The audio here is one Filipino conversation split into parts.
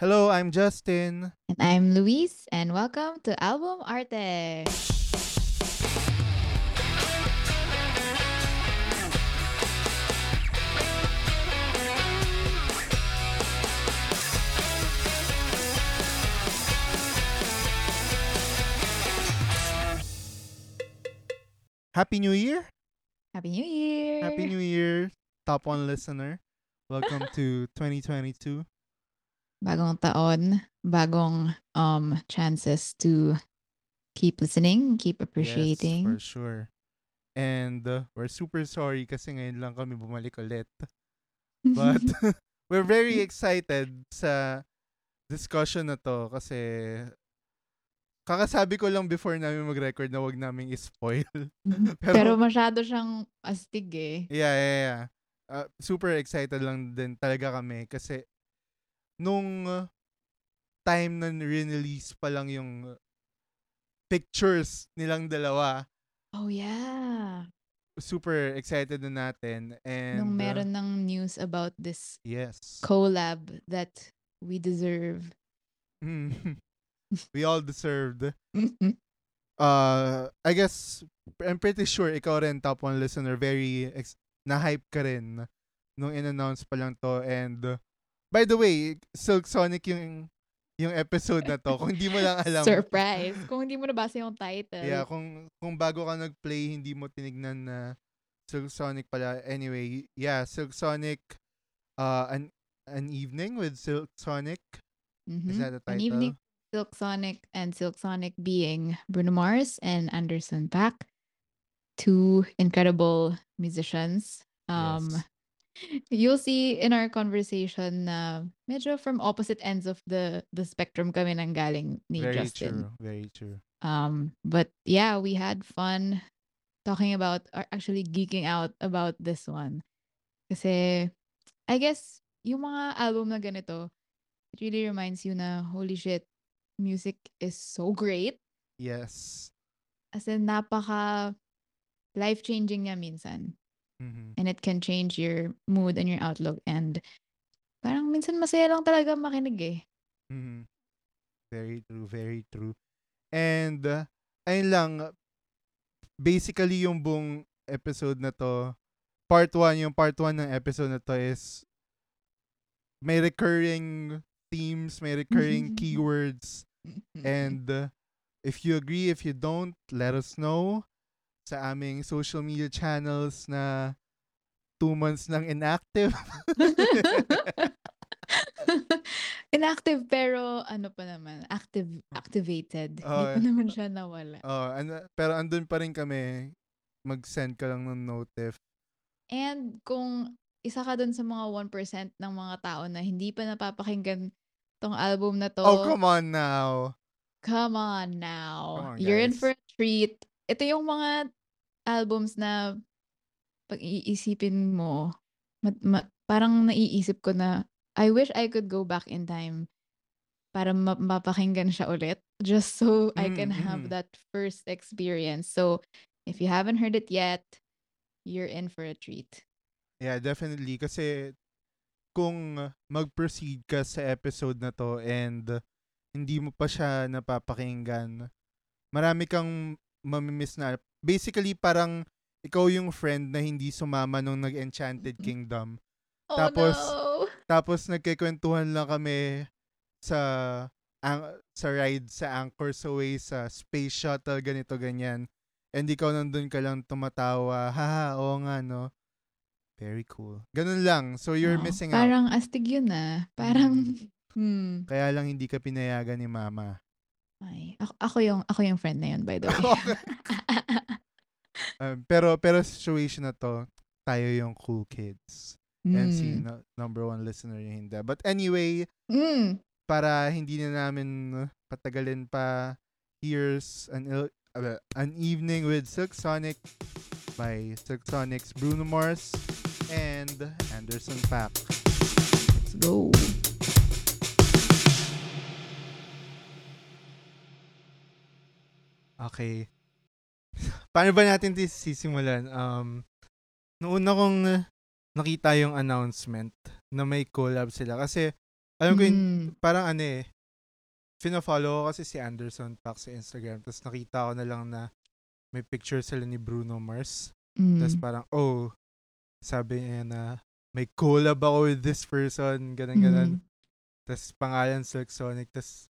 Hello, I'm Justin. And I'm Luis, and welcome to Album Arte. Happy New Year! Happy New Year! Happy New Year, top one listener. Welcome to 2022. Bagong taon, bagong um chances to keep listening, keep appreciating. Yes, for sure. And uh, we're super sorry kasi ngayon lang kami bumalik ulit. But we're very excited sa discussion na to kasi kakasabi ko lang before namin mag-record na wag namin i-spoil. Pero, Pero masyado siyang astig eh. Yeah, yeah, yeah. Uh, super excited lang din talaga kami kasi nung time na release pa lang yung pictures nilang dalawa. Oh, yeah. Super excited na natin. And, Nung meron uh, ng news about this yes. collab that we deserve. we all deserved. uh, I guess, I'm pretty sure ikaw rin, top one listener, very ex- na-hype ka rin nung in-announce pa lang to. And, uh, By the way, Silk Sonic yung yung episode na to. Kung hindi mo lang alam. Surprise. Kung hindi mo nabasa yung title. Yeah, kung kung bago ka nag-play, hindi mo tinignan na Silk Sonic pala. Anyway, yeah, Silk Sonic uh an an evening with Silk Sonic. Mm-hmm. Is that the title? An evening Silk Sonic and Silk Sonic being Bruno Mars and Anderson Paak, two incredible musicians. Um yes you'll see in our conversation na medyo from opposite ends of the the spectrum kami nang galing ni Very Justin. true. Very true. Um, but yeah, we had fun talking about or actually geeking out about this one. Kasi I guess yung mga album na ganito, it really reminds you na holy shit, music is so great. Yes. As in napaka life-changing niya minsan. Mm-hmm. And it can change your mood and your outlook. And parang minsan masaya lang talaga makinig eh. Mm-hmm. Very true, very true. And, uh, ayun lang, basically yung buong episode na to, part 1, yung part 1 ng episode na to is may recurring themes, may recurring keywords. And uh, if you agree, if you don't, let us know sa aming social media channels na two months nang inactive. inactive pero ano pa naman, active activated. Uh, Hindi pa naman siya nawala. Oh, uh, and, pero andun pa rin kami. Mag-send ka lang ng notif. And kung isa ka dun sa mga 1% ng mga tao na hindi pa napapakinggan tong album na to. Oh, come on now. Come on now. Come on, You're in for a treat. Ito yung mga albums na pag iisipin mo, ma- ma- parang naiisip ko na I wish I could go back in time para ma- mapakinggan siya ulit just so I can mm-hmm. have that first experience. So if you haven't heard it yet, you're in for a treat. Yeah, definitely. Kasi kung mag-proceed ka sa episode na to and hindi mo pa siya napapakinggan, marami kang mamimiss na basically parang ikaw yung friend na hindi sumama nung nag-Enchanted mm-hmm. Kingdom. Oh, tapos no. tapos nagkikwentuhan lang kami sa ang, sa ride sa Anchor's Away sa space shuttle ganito ganyan. And ikaw nandun ka lang tumatawa. Haha, oo nga no. Very cool. Ganun lang. So you're oh, missing parang out. Parang astig yun ah. Parang hmm. hmm. Kaya lang hindi ka pinayagan ni mama. Ay, ako, ako yung ako yung friend na yun by the way. um, pero pero situation na to, tayo yung cool kids. Mm. And si hmm. no, number one listener yung hindi. But anyway, mm. para hindi na namin patagalin pa, here's an uh, an evening with Silk Sonic by Silk Sonic's Bruno Mars and Anderson Paak. Let's go. Okay. Paano ba natin sisimulan? Um, noon una kong nakita yung announcement na may collab sila. Kasi Alam ko, mm. parang ano eh, fina-follow ko kasi si Anderson Paak sa Instagram. Tapos nakita ko na lang na may picture sila ni Bruno Mars. Mm. Tapos parang, oh, sabi niya na may collab ako with this person, ganun-ganun. Mm. Tapos pangalan Silk Sonic. Tapos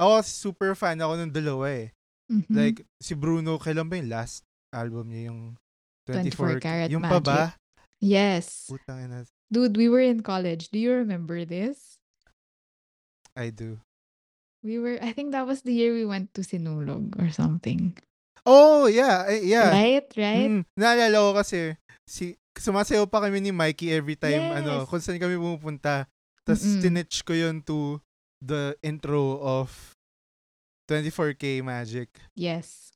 ako super fan ako ng dalawa eh. Mm-hmm. Like, si Bruno, kailan ba yung last album niya? Yung 24, 24 Karat Yung Magic. pa ba? Yes. Putang ina. Dude, we were in college. Do you remember this? I do. We were, I think that was the year we went to Sinulog or something. Oh, yeah. Yeah. Right, right? Mm, naalala ko kasi, si, sumasayaw pa kami ni Mikey every time, ano, yes. ano, kung saan kami pumupunta. Tapos, tinitch ko yun to the intro of 24K Magic. Yes.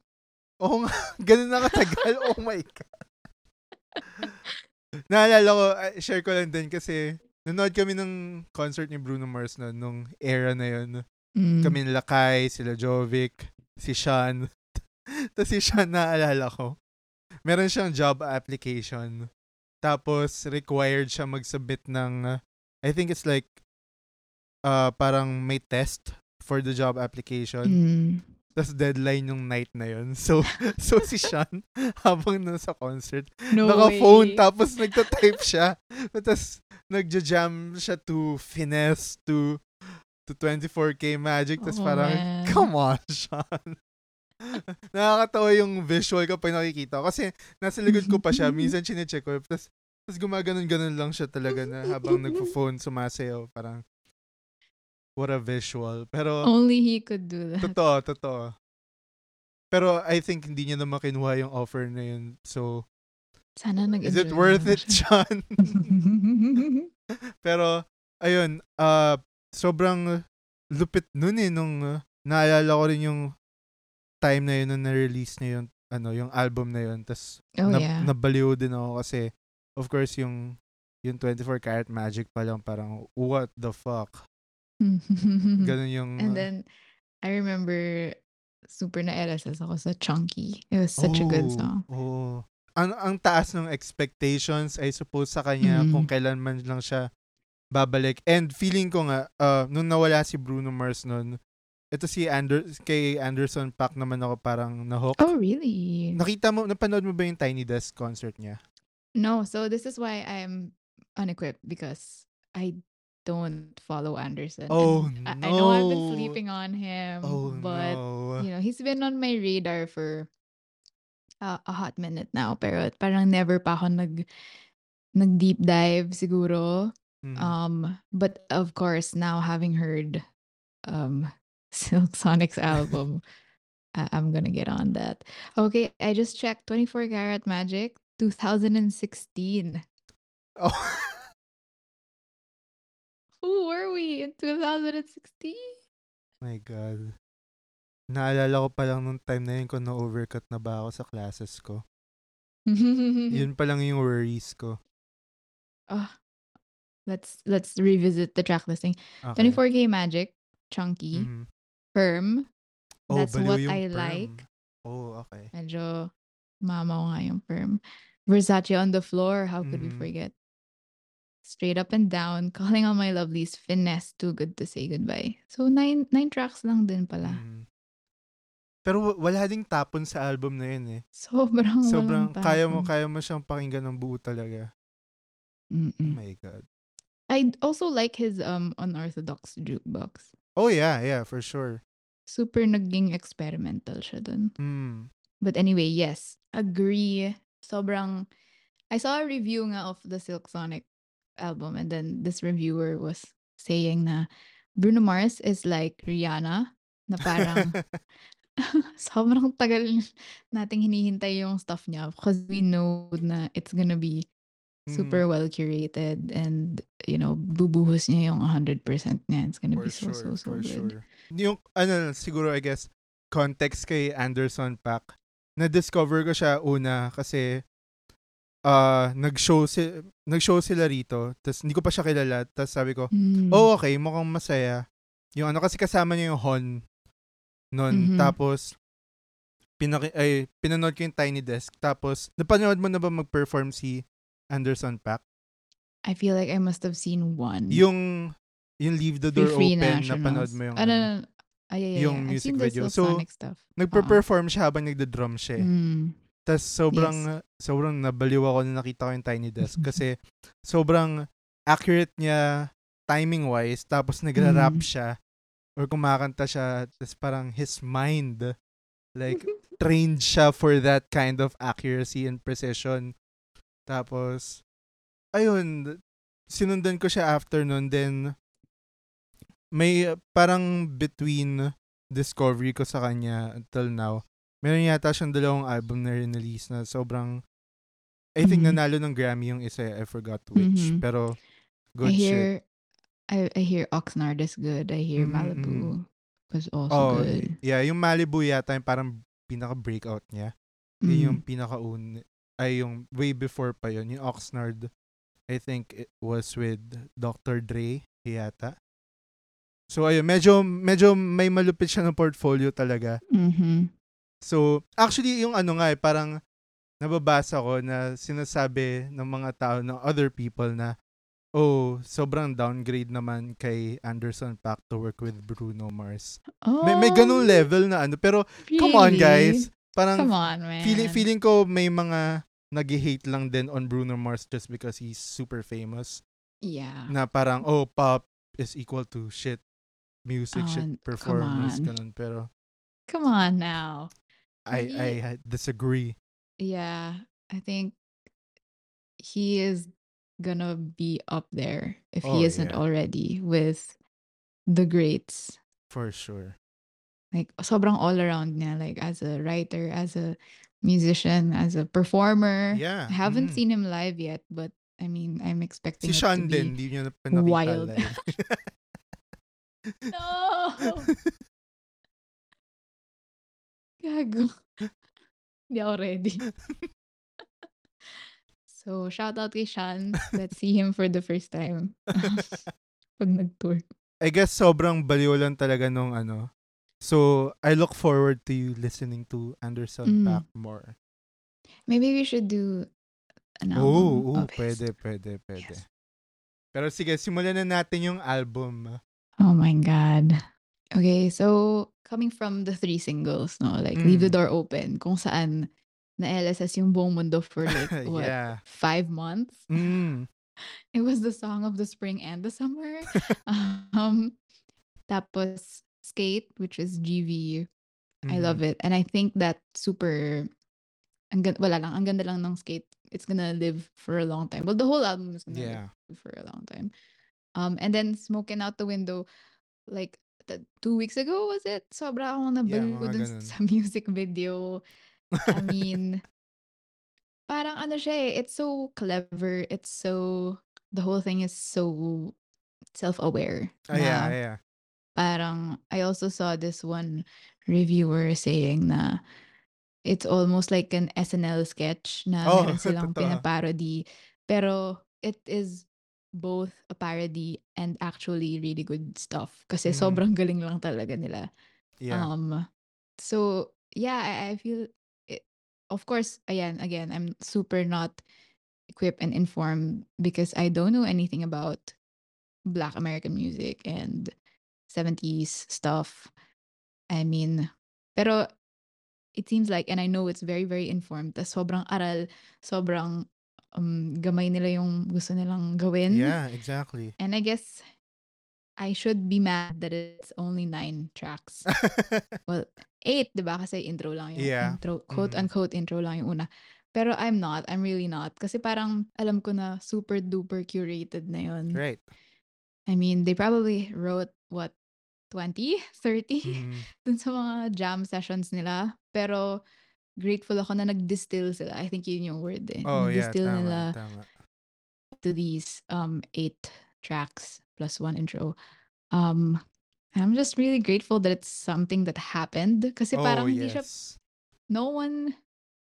Oo nga, ganun na katagal. oh my God. Naalala ko, uh, share ko lang din kasi nanood kami ng concert ni Bruno Mars no, nung era na yun. Mm. Kami nila Kai, sila Jovic, si Sean. Tapos si Sean naalala ko. Meron siyang job application. Tapos required siya mag-submit ng I think it's like uh, parang may test for the job application. Mm. Tapos deadline yung night na yun. So, so si Sean, habang nasa concert, no naka-phone, way. tapos nagta-type siya. Tapos, nagja-jam siya to finesse, to to 24K Magic. Tapos oh, parang, man. come on, Sean. Nakakatawa yung visual kapag nakikita ko. Kasi, nasa likod ko pa siya. Minsan, chinecheck ko. Tapos, tapos gumaganon-ganon lang siya talaga na habang nagpo-phone, sumasayaw. Parang, What a visual. Pero Only he could do that. Totoo, totoo. Pero I think hindi niya naman kinuha yung offer na yun. So, sana nag Is it worth it, John? Pero, ayun, uh, sobrang lupit nun eh, nung uh, naalala ko rin yung time na yun nung na-release na yung, ano, yung album na yun. Tapos, oh, na, yeah. nabaliw din ako kasi, of course, yung yung 24 Karat Magic pa lang parang, what the fuck? Ganun yung... And then, I remember super na LSS ako sa Chunky. It was such oh, a good oh, song. Oh. Ang, ang taas ng expectations, I suppose, sa kanya mm. kung kailan man lang siya babalik. And feeling ko nga, uh, nung nawala si Bruno Mars nun, ito si Ander kay Anderson Paak naman ako parang na-hook. Oh, really? Nakita mo, napanood mo ba yung Tiny Desk concert niya? No, so this is why I'm unequipped because I don't follow Anderson. Oh I, no. I know I've been sleeping on him, oh, but no. you know, he's been on my radar for uh, a hot minute now, pero parang never pa ako nag nag deep dive siguro. Mm-hmm. Um but of course now having heard um Silk Sonic's album, I- I'm gonna get on that. Okay, I just checked 24 Karat Magic 2016. Oh Who were we in 2016? My God. Naalala ko pa lang nung time na yun kung na-overcut na ba ako sa classes ko. yun pa lang yung worries ko. Oh, let's let's revisit the track listing. Okay. 24K Magic, Chunky, mm-hmm. Firm. Oh, That's what I firm. like. Oh, okay. Medyo mama ko nga yung Firm. Versace on the floor, how could mm-hmm. we forget? Straight up and down, calling all my lovelies, finesse, too good to say goodbye. So, nine, nine tracks lang din pala. Mm. Pero wala ding tapon sa album na yun eh. Sobrang Sobrang kaya mo, kaya mo siyang pakinggan ng buo talaga. Mm-mm. Oh my God. I also like his um unorthodox jukebox. Oh yeah, yeah, for sure. Super naging experimental siya dun. Mm. But anyway, yes, agree. Sobrang I saw a review nga of the Silk Sonic album and then this reviewer was saying na Bruno Mars is like Rihanna na parang sobrang tagal nating hinihintay yung stuff niya because we know na it's gonna be super mm. well curated and you know bubuhos niya yung 100% niya it's gonna for be so sure, so so good sure. yung ano siguro I guess context kay Anderson Paak na discover ko siya una kasi uh, nag-show si nag-show sila rito. Tapos hindi ko pa siya kilala. Tapos sabi ko, mm. "Oh, okay, mukhang masaya." Yung ano kasi kasama niya yung Hon noon. Mm-hmm. Tapos pinaki ay pinanood ko yung Tiny Desk. Tapos napanood mo na ba mag-perform si Anderson Paak? I feel like I must have seen one. Yung yung Leave the Door Free Open, Nationals. napanood mo yung, Ano, ano, no, ay, ay, ay, yung music video. So, stuff. nagpe-perform siya habang nagda-drum siya. Mm. Tapos sobrang, sobrang nabaliw ako na nakita ko yung Tiny Desk kasi sobrang accurate niya timing-wise tapos nagra-rap Mm. siya or kumakanta siya tapos parang his mind like trained siya for that kind of accuracy and precision. Tapos ayun, sinundan ko siya after nun then may parang between discovery ko sa kanya until now meron yata siyang dalawang album na release na sobrang I think Mhm. nanalo ng Grammy yung isa I forgot which Mhm. pero I good hear, shit I, I hear Oxnard is good. I hear Mm, Malibu mm. was also oh good. yeah yung Malibu yata yung parang pinaka breakout niya yun yung Mm. pinaka ay yung way before pa yun yung Oxnard I think it was with Dr. Dre yata so ayun medyo medyo may malupit siya ng portfolio talaga Mhm. So, actually, yung ano nga eh, parang nababasa ko na sinasabi ng mga tao, ng other people na, oh, sobrang downgrade naman kay Anderson Paak to work with Bruno Mars. Oh, May, may ganung level na ano. Pero, come on really? guys. Parang, Come on, man. feeling, feeling ko may mga nag-hate lang din on Bruno Mars just because he's super famous. Yeah. Na parang, oh, pop is equal to shit music, Oh, shit performance, ganun. Pero, Come on now. I, He- I disagree. Yeah. I think he is gonna be up there if Oh, he isn't yeah. already with the greats. For sure. Like sobrang all around niya like as a writer, as a musician, as a performer. Yeah. I haven't mm. seen him live yet, but I mean, I'm expecting Si it Sean to be di nyo na pa nakita wild. No! Gago. Hindi ako ready. so, shout out kay Sean. Let's see him for the first time. Pag nag-tour. I guess sobrang baliw lang talaga nung ano. So, I look forward to you listening to Anderson Mm. Paak more. Maybe we should do an album of his. pwede, pwede, pwede. Yes. Pero sige, simulan na natin yung album. Oh my God. Okay, so coming from the three singles, no? Like, Leave the Mm. Door Open, kung saan na-LSS yung buong mundo for like, what, yeah. five months? Mm. It was the song of the spring and the summer. um, tapos Skate, which is GV. I Mhm. love it. And I think that super, ang gan- wala lang, ang ganda lang ng Skate. It's gonna live for a long time. Well, the whole album is gonna Yeah. live for a long time. Um, and then Smoking Out the Window, like, the, two weeks ago, was it? Sobra akong nabaliw mga dun ganun. sa music video. I mean, parang ano siya eh, it's so clever. It's so, the whole thing is so self-aware. Ah, yeah, yeah. Parang, I also saw this one reviewer saying na it's almost like an SNL sketch na Oh, meron silang totoo. pinaparody. Pero it is both a parody and actually really good stuff. Kasi Mhm. sobrang galing lang talaga nila. Yeah. Um, so yeah, I, I feel it, of course, again again, I'm super not equipped and informed because I don't know anything about Black American music and 70s stuff. I mean, pero it seems like, and I know it's very, very informed. Tas sobrang aral, sobrang um, gamay nila yung gusto nilang gawin. yeah, exactly. And I guess I should be mad that it's only nine tracks. Well, eight, di ba? Kasi intro lang yung Yeah. intro, Mhm. quote-unquote intro lang yung una. Pero I'm not. I'm really not. Kasi parang alam ko na super duper curated na yun. right. I mean, they probably wrote, what, 20? 30? Mhm. Dun sa mga jam sessions nila. Pero grateful ako na nag-distill sila. I think yun yung word eh. Oh, yeah, Nag-distill tama, nila tama. to these um eight tracks plus one intro. Um I'm just really grateful that it's something that happened kasi Oh, parang hindi siya no one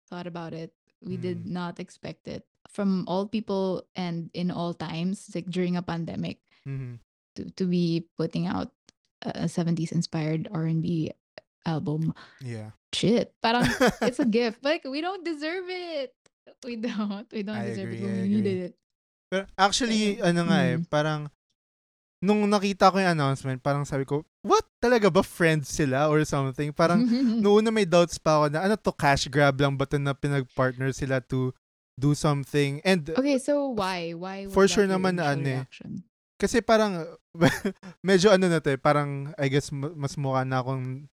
thought about it. We did Mm. not expect it. From all people and in all times, like during a pandemic, Mhm. to, to be putting out a 70s inspired R&B album. Yeah. Shit. Parang it's a gift. Like we don't deserve it. We don't. We don't I deserve agree, it. We needed it. Pero actually, ano nga eh, mm. parang nung nakita ko yung announcement, parang sabi ko, what? Talaga ba friends sila or something? Parang noon na may doubts pa ako na ano to, cash grab lang ba to na pinag-partner sila to do something? And Okay, so why? Why For sure naman na ano eh. kasi parang medyo ano na to eh, parang I guess ma- mas mukha na akong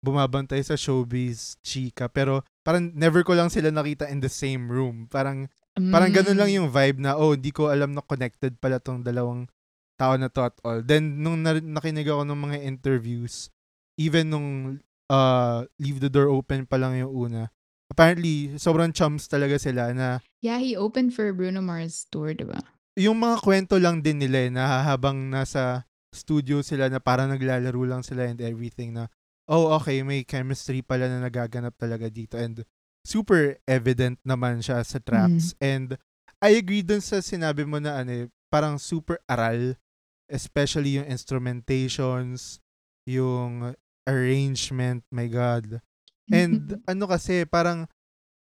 bumabantay sa showbiz chika pero parang never ko lang sila nakita in the same room. Parang parang ganun lang Mm. yung vibe na oh, di ko alam na connected pala tong dalawang tao na to at all. Then nung nar- nakinig ako ng mga interviews, even nung uh, Leave the Door Open pa lang yung una, apparently sobrang chums talaga sila na Yeah, he opened for Bruno Mars tour, diba? yung mga kwento lang din nila eh, na habang nasa studio sila na parang naglalaro lang sila and everything na oh okay may chemistry pala na nagaganap talaga dito and super evident naman siya sa tracks and I agree dun sa sinabi mo na ano eh, parang super aral especially yung instrumentations yung arrangement my god and ano kasi parang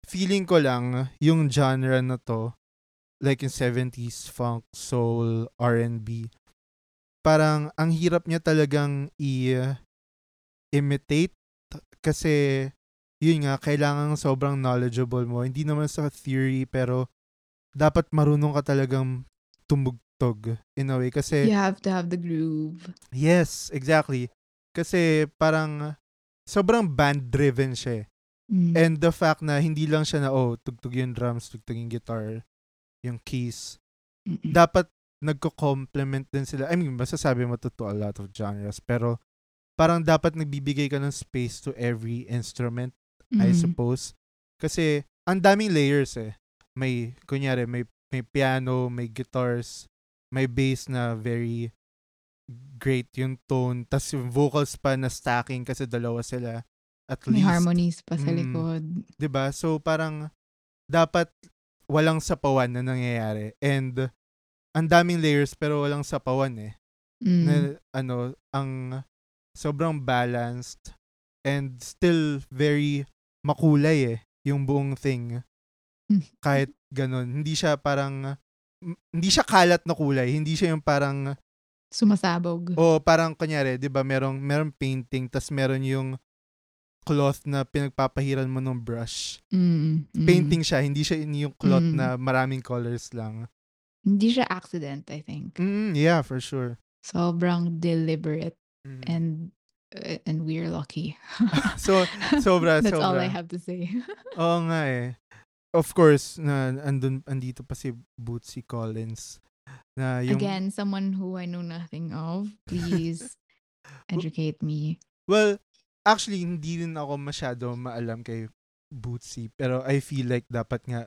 feeling ko lang yung genre na to like in 70s funk, soul, R&B. Parang ang hirap niya talagang i-imitate kasi yun nga, kailangan sobrang knowledgeable mo. Hindi naman sa theory pero dapat marunong ka talagang tumugtog in a way kasi you have to have the groove. yes, exactly. Kasi parang sobrang band driven siya. eh. Mm. And the fact na hindi lang siya na oh, tugtog yung drums, tugtog yung guitar, yung keys, Mm-mm. dapat nagko-complement din sila. I mean, masasabi mo to to a lot of genres, pero parang dapat nagbibigay ka ng space to every instrument, I Mm. suppose. Kasi ang daming layers eh. May, kunyari, may, may piano, may guitars, may bass na very great yung tone. Tapos yung vocals pa na stacking kasi dalawa sila. At May least. harmonies pa sa Mm. likod. 'di ba? So parang dapat walang sapawan na nangyayari and ang daming layers pero walang sapawan eh. Mm. Na, ano, ang sobrang balanced and still very makulay eh yung buong thing. Kahit ganun, hindi siya parang hindi siya kalat na kulay, hindi siya yung parang Sumasabog. o parang kunyari, 'di ba, merong merong painting tas meron yung cloth na pinagpapahiran mo ng brush. Mm, mm. painting siya, hindi siya yung cloth Mm. na maraming colors lang. Hindi siya accident, I think. Mm, yeah, for sure. Sobrang deliberate Mm. and uh, and we're lucky. so, sobra, That's sobra. all I have to say. Oo nga eh. Of course, na andun, andito pa si Bootsy Collins. Na yung, Again, someone who I know nothing of. Please educate me. Well, actually, hindi rin ako masyado maalam kay Bootsy. Pero I feel like dapat nga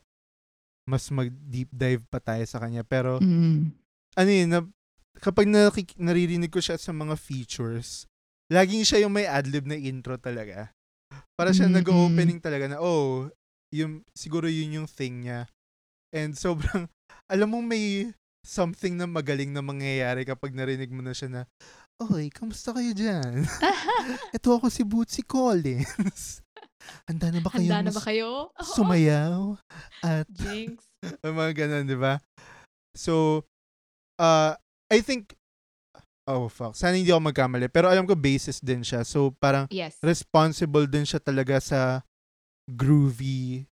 mas mag-deep dive pa tayo sa kanya. Pero, Mm. ano yun, na, kapag nakik- naririnig ko siya sa mga features, laging siya yung may adlib na intro talaga. Para siya Mm, nag-opening talaga na, oh, yung, siguro yun yung thing niya. And sobrang, alam mo may something na magaling na mangyayari kapag narinig mo na siya na, Oy, kamusta kayo dyan? Ito ako si Bootsy Collins. Handa na ba kayong Handa na ba kayo? Oo. sumayaw? At Jinx. mga ganun, di ba? So, uh, I think, oh fuck, sana hindi ako magkamali. Pero alam ko basis din siya. So, parang Yes. responsible din siya talaga sa groovy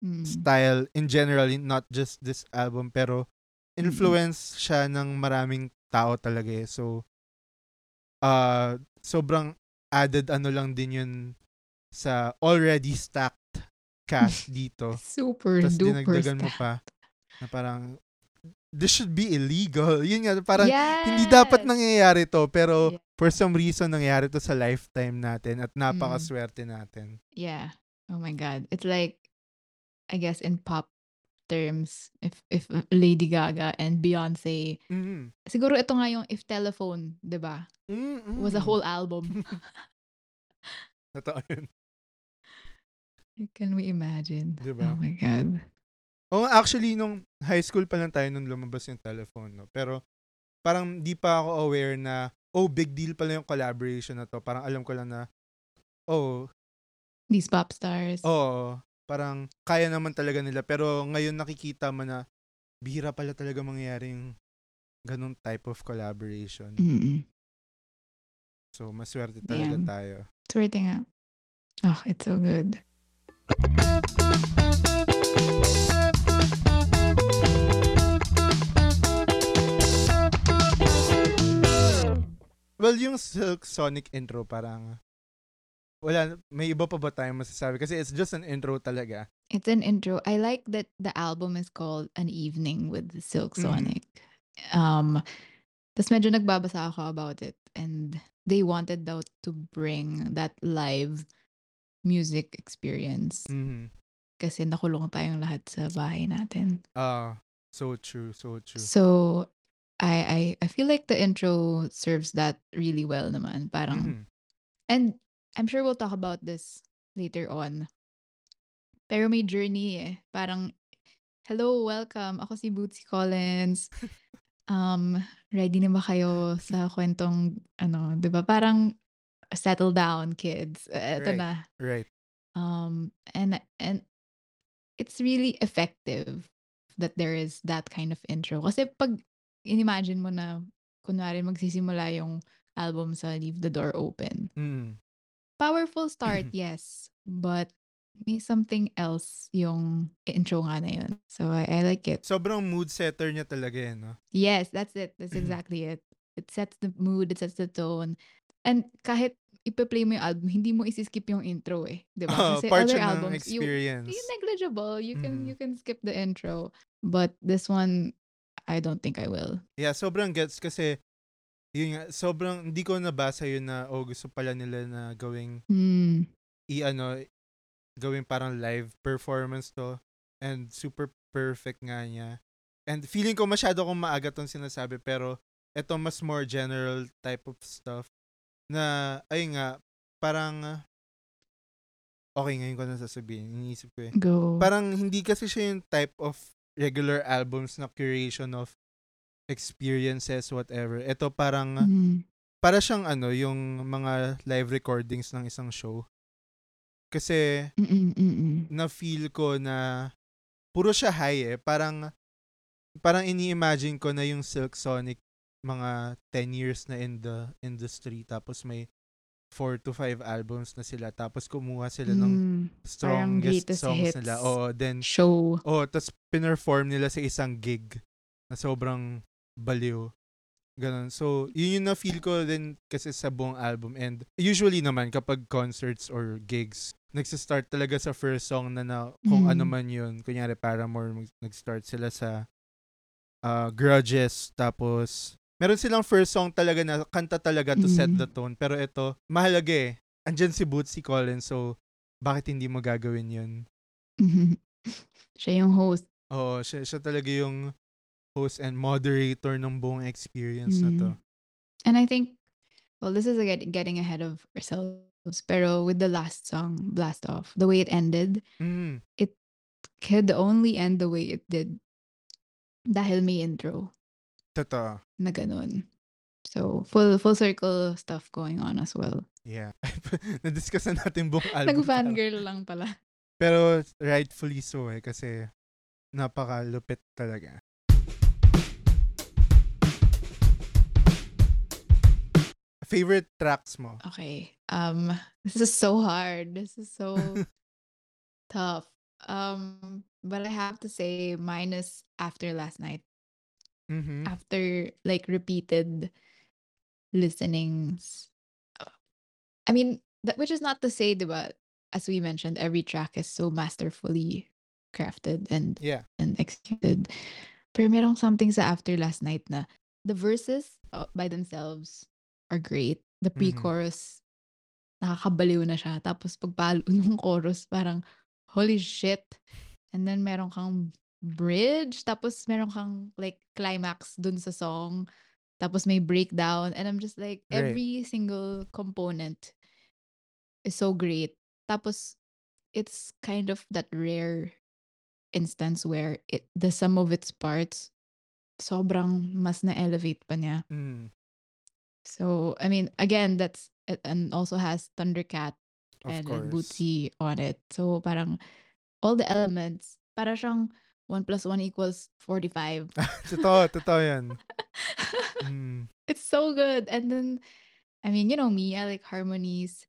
Mm. style in general, not just this album, pero influence siya ng maraming tao talaga eh. So, uh, sobrang added ano lang din yun sa already stacked cast dito. Super Tapos duper dinagdagan mo stacked. pa na parang this should be illegal. Yun nga, parang yes! hindi dapat nangyayari to pero Yeah. for some reason nangyari to sa lifetime natin at Mm. napakaswerte natin. Yeah. Oh my god. It's like I guess in pop terms if if Lady Gaga and Beyonce Mm. siguro ito nga yung if telephone, 'di ba? Mm, Was a mm. whole album. Totoo yun. Can we imagine? Diba? Oh my god. Oh, actually, nung high school pa lang tayo nung lumabas yung telephone, no? Pero, parang di pa ako aware na, oh, big deal pala yung collaboration na to. Parang alam ko lang na, oh, These pop stars. oo, parang kaya naman talaga nila. Pero ngayon nakikita mo na, bihira pala talaga mangyayari yung ganung type of collaboration. Mm-mm. So, maswerte talaga Damn. tayo. Swerte nga. Oh, it's so good. Well, yung Silk Sonic intro parang wala, may iba pa ba tayong masasabi? Kasi it's just an intro talaga. It's an intro. I like that the album is called An Evening with Silk Mhm. Sonic. Um, tas medyo nagbabasa ako about it. And they wanted though to bring that live music experience. Mhm. Kasi nakulong tayong lahat sa bahay natin. Ah, so true, so true. So, I, I, I feel like the intro serves that really well naman. Parang, Mhm. and I'm sure we'll talk about this later on. Pero may journey eh. Parang, hello, welcome. Ako si Bootsy Collins. Um, ready na ba kayo sa kwentong, ano, di ba? Parang, settle down, kids. Ito Right. na. Right. Um, and, and it's really effective that there is that kind of intro. Kasi pag inimagine mo na, kunwari magsisimula yung album sa Leave the Door Open. Mm. Powerful start, yes. But may something else yung intro nga na yun. So I, I like it. Sobrang mood setter niya talaga eh, no? Yes, that's it. That's exactly it. It sets the mood, it sets the tone. And kahit ipa-play mo yung album, hindi mo isi-skip yung intro eh. Di ba? Oh, Kasi part other siya ng albums, you, experience. yung negligible. You can Mhm. you can skip the intro. But this one, I don't think I will. Yeah, sobrang gets kasi yun nga, sobrang hindi ko nabasa yun na oh gusto pala nila na gawing Hmm. i ano gawing parang live performance to and super perfect nga niya. And feeling ko masyado kong maaga tong sinasabi pero ito mas more general type of stuff na ay nga parang okay ngayon ko na sasabihin iniisip ko eh. Go. Parang hindi kasi siya yung type of regular albums na curation of experiences whatever. Ito parang Mhm. para siyang ano yung mga live recordings ng isang show. Kasi Mm-mm, mm-mm. na feel ko na puro siya high eh. Parang parang ini-imagine ko na yung Silk Sonic mga 10 years na in the industry tapos may 4 to 5 albums na sila tapos kumuha sila ng Mm. Parang strongest songs hits. nila. Oo, then Show. oh, tapos pinerform nila sa isang gig na sobrang baliw. Ganon. So, yun yung na-feel ko din kasi sa buong album. And usually naman, kapag concerts or gigs, nagsistart talaga sa first song na, na kung Mm. ano man yun. Kunyari, Paramore, mag- nag-start sila sa uh, Grudges. Tapos, meron silang first song talaga na kanta talaga to set Mm. the tone. Pero ito, mahalaga eh. Andyan si Bootsy Collins. So, bakit hindi mo gagawin yun? Siya yung host. Oo, siya, siya talaga yung host and moderator ng buong experience na to. Mm. And I think, well, this is get, getting ahead of ourselves. Pero with the last song, Blast Off, the way it ended, Mm. could only end the way it did dahil may intro Totoo. na ganun. So, full full circle stuff going on as well. Yeah. Na-discuss na natin buong album. Nag-fangirl lang pala. Pero rightfully so eh, kasi napakalupit talaga. Favorite tracks mo? Okay. Um, this is so hard. This is so tough. Um, but I have to say mine is after last night. Mhm. After like repeated listenings. I mean, that which is not to say, diba, as we mentioned, every track is so masterfully crafted and Yeah. and executed. Pero merong something sa after last night na the verses uh, by themselves are great. The Mhm. pre-chorus, nakakabaliw na siya. Tapos pagpalo ng chorus, parang, holy shit. And then meron kang bridge, tapos meron kang like climax dun sa song. Tapos may breakdown. And I'm just like, Right. every single component is so great. Tapos, it's kind of that rare instance where it the sum of its parts sobrang mas na-elevate pa niya. Mm. So, I mean, again, that's and also has Thundercat Of and like Bootsy on it. So, parang all the elements, para siyang 1 plus 1 equals 45. totoo, totoo yan. Mm. It's so good. And then, I mean, you know me, I like harmonies.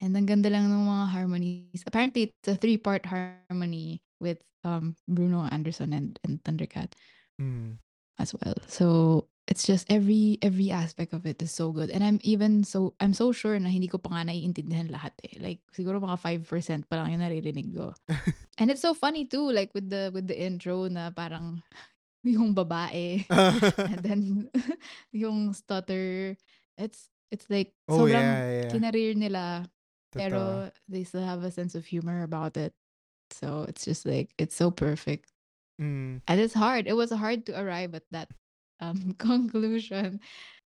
And ang ganda lang ng mga harmonies. Apparently, it's a three-part harmony with um Bruno Anderson and, and Thundercat Mm. as well. So, it's just every every aspect of it is so good. And I'm even so I'm so sure na hindi ko pa nga naiintindihan lahat eh. Like siguro mga 5% pa lang yung naririnig ko. and it's so funny too like with the with the intro na parang yung babae and then yung stutter it's it's like oh, sobrang yeah, yeah. kinarir nila Totoo. pero they still have a sense of humor about it. So it's just like it's so perfect. Mm. And it's hard. It was hard to arrive at that um conclusion.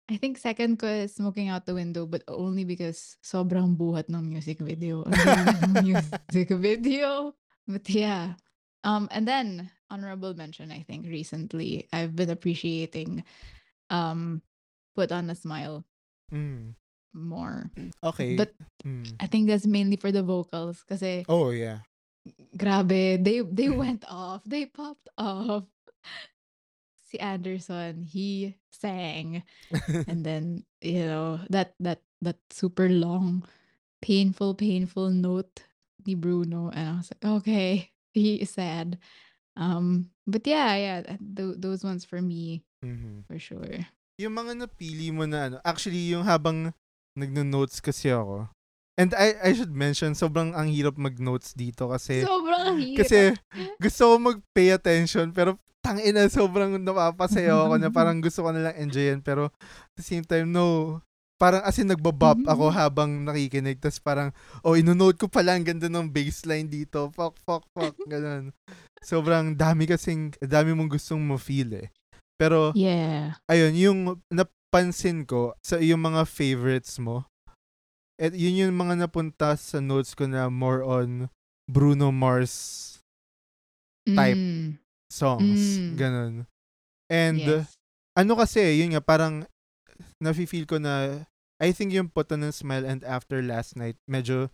I think second ko is smoking out the window, but only because sobrang buhat ng music video. Ang ganda ng music video. But yeah. Um, and then honorable mention, I think recently I've been appreciating um Put on a Smile Mm. more. Okay. But Mm. I think that's mainly for the vocals kasi Oh, yeah. grabe, they they went off. They popped off. Si Anderson, he sang and then you know that that that super long painful painful note ni Bruno and I was like okay he is sad um but yeah yeah th- those ones for me Mhm. for sure Yung mga napili mo na ano, actually yung habang nagno-notes kasi ako. And I I should mention sobrang ang hirap mag-notes dito kasi sobrang hirap kasi gusto ko mag-pay attention pero tangina sobrang napapasayaw ako na parang gusto ko na lang enjoyin pero at the same time no parang as in nagbabop ako habang nakikinig tas parang oh ino-note ko pala ang ganda ng bassline dito. Fuck fuck fuck ganun. Sobrang dami kasing dami mong gustong mo feel eh. Pero yeah. ayun, yung napansin ko sa yung mga favorites mo, at yun yung mga napunta sa notes ko na more on Bruno Mars type. Mm, songs. Mm. Ganun. And yes. ano kasi, yun nga, parang nafe-feel ko na I think yung Put on a Smile and After Last Night, medyo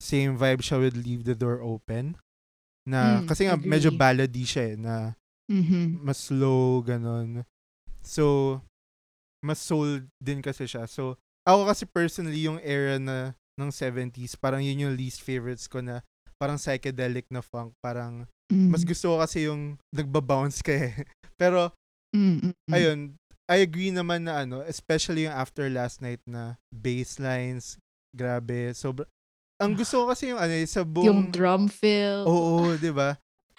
same vibe siya with Leave the Door Open. Na, Mm, kasi nga, medyo agree. ballady siya eh, na Mhm. mas slow, ganun. So, mas soul din kasi siya. So, ako kasi personally, yung era na ng 70s, parang yun yung least favorites ko na parang psychedelic na funk. Parang, mas Mm. gusto ko kasi yung nagbabounce ka eh. Pero, Mm, mm, mm. ayun, I agree naman na ano, especially yung after last night na bass lines, grabe. Sobra, ang gusto ko kasi yung ano, eh, sa buong... yung drum fill Oo, 'di ba?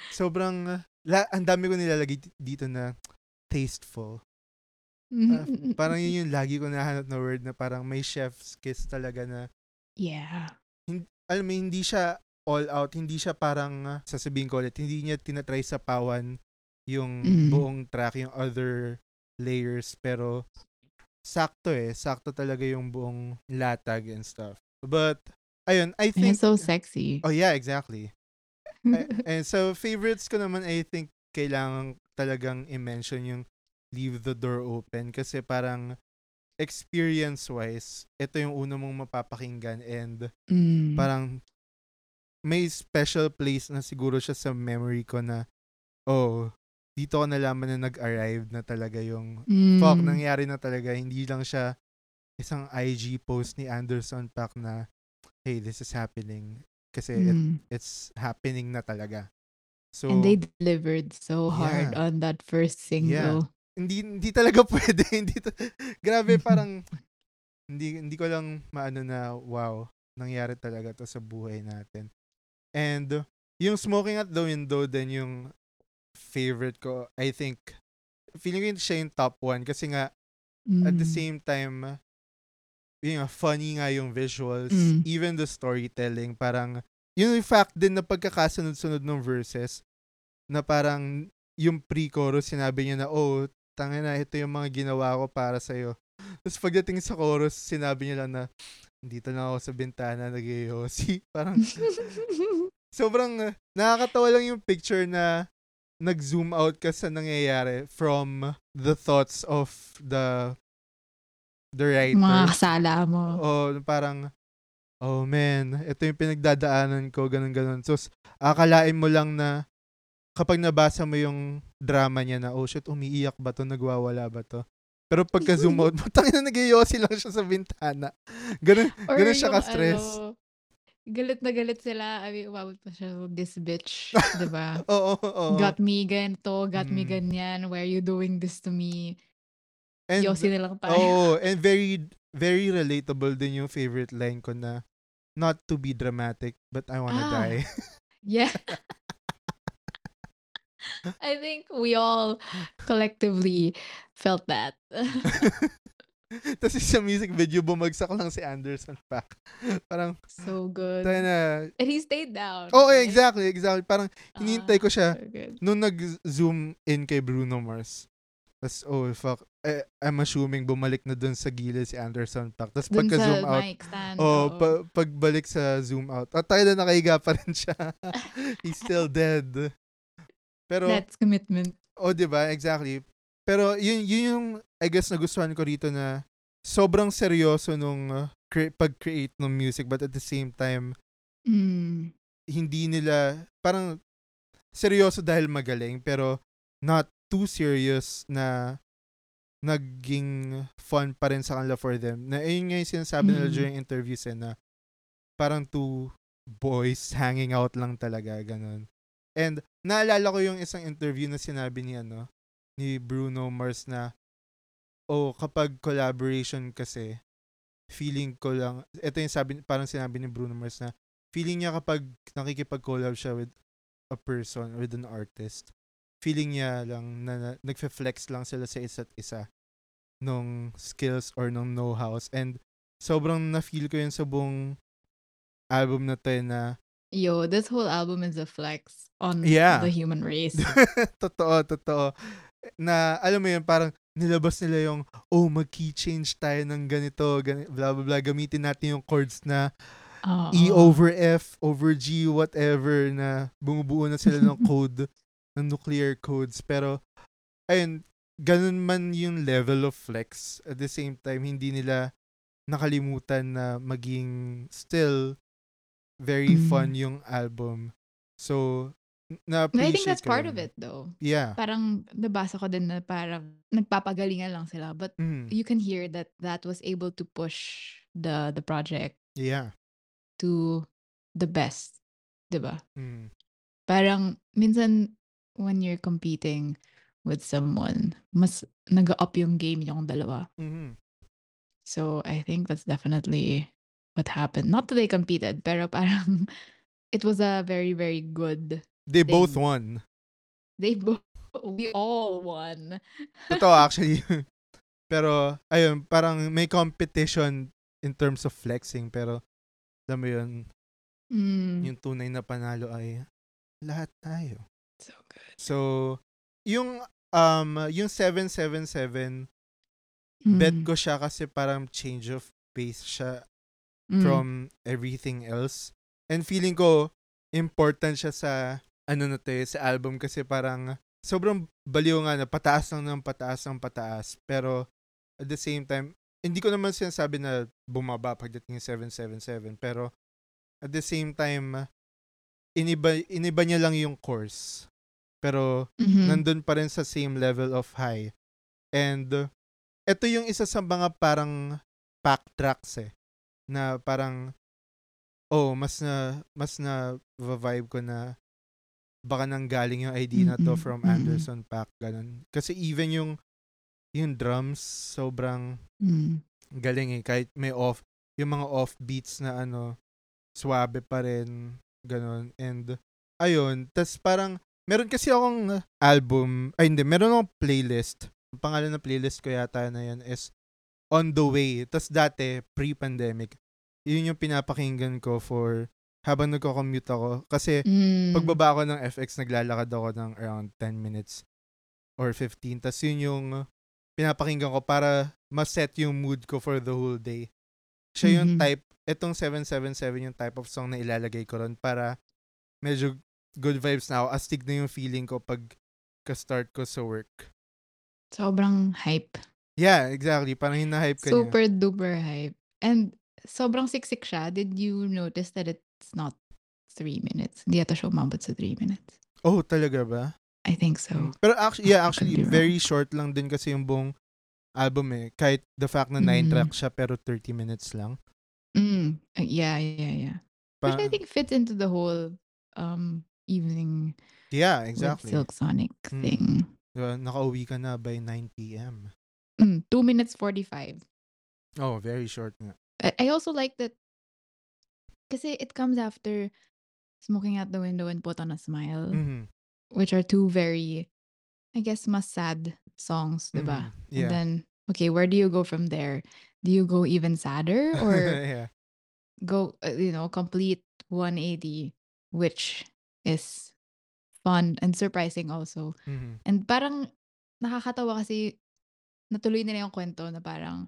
Sobrang la, ang dami ko nilalagay di- dito na tasteful. Ah, Mhm. Parang yun yung lagi ko nahanap na word na parang may chef's kiss talaga na yeah alam mo hindi siya all out, hindi siya parang ah, sasabihin ko ulit, hindi niya tinatry sa pawan yung Mm. buong track, yung other layers pero sakto eh, sakto talaga yung buong latag and stuff. But ayun, I and think it's so sexy Oh yeah, exactly. I- and so favorites ko naman I think kailangan talagang i-mention yung leave the door open kasi parang experience wise ito yung una mong mapapakinggan and Mm. parang may special place na siguro siya sa memory ko na oh dito ko nalaman na nag-arrive na talaga yung fuck Mm. nangyari na talaga hindi lang siya isang IG post ni Anderson Paak na hey this is happening kasi it Mm. it's happening na talaga. So, and they delivered so hard Yeah. on that first single hindi hindi talaga pwede. hindi ta- grabe parang hindi hindi ko lang maano na wow, nangyari talaga to sa buhay natin. And yung Smoking at the Window din yung favorite ko. I think feeling ko yun siya yung top one kasi nga at the Mm. same time yun nga, funny nga yung visuals, Mm. even the storytelling, parang, yun yung fact din na pagkakasunod-sunod ng verses, na parang, yung pre-chorus, sinabi niya na, oh, tanga na, ito yung mga ginawa ko para sa'yo. Tapos pagdating sa chorus, sinabi niya lang na, dito lang ako sa bintana, nag Parang, sobrang, uh, nakakatawa lang yung picture na, nag-zoom out ka sa nangyayari from the thoughts of the the writer. mga kasala mo Oh, parang, oh man, ito yung pinagdadaanan ko, ganun-ganun. So, akalain mo lang na kapag nabasa mo yung drama niya na, oh shit, umiiyak ba to? Nagwawala ba to? Pero pagka zoom out mo, tangin na nagyoyosi lang siya sa bintana. Ganun, Or ganun siya ka-stress. Ano, galit na galit sila. I mean, umabot pa siya, this bitch. diba? oo, oo. Got me ganito, got mm. me ganyan. Why are you doing this to me? And, Yosi na lang tayo. Oh, and very, very relatable din yung favorite line ko na, not to be dramatic, but I wanna ah, die. yeah. I think we all collectively felt that. Tapos sa music video, bumagsak lang si Anderson Paak. Parang, so good. na, And he stayed down. Oh, right? exactly, exactly. Parang, hinihintay ko siya so nung nag-zoom in kay Bruno Mars. Tapos, oh, fuck. Eh, I'm assuming bumalik na dun sa gilid si Anderson Paak. Tapos pagka-zoom out. Stand, oh, pa- pagbalik sa zoom out. At tayo na nakahiga pa rin siya. He's still dead. Pero That's commitment. Oh, 'di ba? Exactly. Pero yun yun yung I guess nagustuhan ko rito na sobrang seryoso nung uh, cre- pag-create ng music but at the same time mm. hindi nila parang seryoso dahil magaling pero not too serious na naging fun pa rin sa kanila for them. Na ayun nga yung sinasabi mm. nila during interviews eh, na parang two boys hanging out lang talaga, ganun. And naalala ko yung isang interview na sinabi ni ano ni Bruno Mars na oh kapag collaboration kasi feeling ko lang ito yung sabi parang sinabi ni Bruno Mars na feeling niya kapag nakikipag-collab siya with a person with an artist feeling niya lang na, na nagfe-flex lang sila sa isa't isa nung skills or nung know-hows. And sobrang na-feel ko yun sa buong album na to eh, na Yo, this whole album is a flex on yeah. the human race. totoo, totoo. Na, alam mo yun, parang nilabas nila yung, oh, mag-key change tayo ng ganito, ganito, blah, blah, blah. Gamitin natin yung chords na oh, E over F, over G, whatever, na bumubuo na sila ng code, ng nuclear codes. Pero, ayun, ganun man yung level of flex. At the same time, hindi nila nakalimutan na maging still very mm. fun yung album. So, na I think that's part of it though. Yeah. Parang nabasa ko din na parang nagpapagalingan lang sila but mm. you can hear that that was able to push the the project. Yeah. To the best, 'di ba? Mm. Parang minsan when you're competing with someone, mas nag-up yung game yung dalawa. Mm-hmm. So I think that's definitely what happened. Not that they competed, pero parang it was a very, very good They thing. both won. They both, we all won. Totoo actually. pero, ayun, parang may competition in terms of flexing, pero, alam mo yun, mm. yung tunay na panalo ay lahat tayo. So good. So, yung, um, yung 777, mm. bet ko siya kasi parang change of pace siya mm. from everything else. And feeling ko, important siya sa, ano na to eh, sa album kasi parang, sobrang baliw nga na pataas lang ng pataas ng pataas. Pero, at the same time, hindi ko naman sinasabi na bumaba pagdating ng 777. Pero, at the same time, iniba, iniba niya lang yung course. Pero, mm-hmm. nandun pa rin sa same level of high. And, ito yung isa sa mga parang pack tracks eh na parang oh, mas na mas na vibe ko na baka nang galing yung idea na to from Anderson Paak ganun. Kasi even yung yung drums sobrang mm. galing eh. Kahit may off yung mga off beats na ano swabe pa rin ganun. And ayun. Tas parang meron kasi akong album ay hindi meron akong playlist. Ang pangalan ng playlist ko yata na yan is on the way. Tapos dati, pre-pandemic, yun yung pinapakinggan ko for habang nagko-commute ako. Kasi mm. pagbaba ako ng FX, naglalakad ako ng around 10 minutes or 15. Tapos yun yung pinapakinggan ko para ma-set yung mood ko for the whole day. Siya yung mm-hmm. type, itong 777 yung type of song na ilalagay ko ron para medyo good vibes na ako. Astig na yung feeling ko pag ka-start ko sa work. Sobrang hype. Yeah, exactly. Parang hina-hype ka Super niya. duper hype. And sobrang siksik siya. Did you notice that it's not three minutes? Hindi ata siya umabot sa three minutes. Oh, talaga ba? I think so. Mm. Pero actually, yeah, actually, very short lang din kasi yung buong album eh. Kahit the fact na 9 mm. tracks siya pero 30 minutes lang. Mm. Uh, yeah, yeah, yeah. Pa- Which I think fits into the whole um evening yeah, exactly. Silk Sonic mm. thing. Diba, nakauwi ka na by 9 p.m. Mm, 2 minutes 45. Oh, very short nga. I, I also like that kasi it comes after Smoking Out the Window and Put on a Smile, mm-hmm. which are two very, I guess, mas sad songs, mm-hmm. diba? Yeah. And then, okay, where do you go from there? Do you go even sadder or yeah. go, uh, you know, complete 180, which is fun and surprising also. Mm-hmm. And parang nakakatawa kasi natuloy nila yung kwento na parang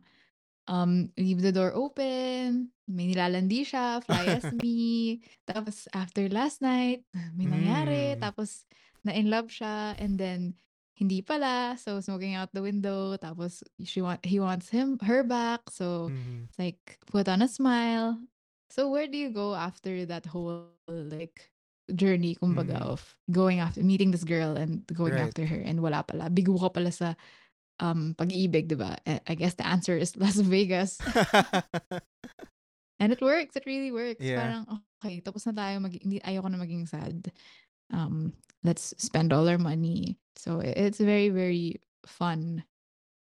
um, leave the door open, may nilalandi siya, fly as me. Tapos after last night, may nangyari. Mm. Tapos na-in love siya and then hindi pala. So smoking out the window. Tapos she want he wants him her back. So mm-hmm. it's like put on a smile. So where do you go after that whole like journey kumbaga mm-hmm. of going after meeting this girl and going right. after her and wala pala. Bigo ka pala sa um pag-ibig, 'di ba? I guess the answer is Las Vegas. And it works. It really works. Yeah. Parang okay, tapos na tayo mag hindi ayoko na maging sad. Um let's spend all our money. So it's a very very fun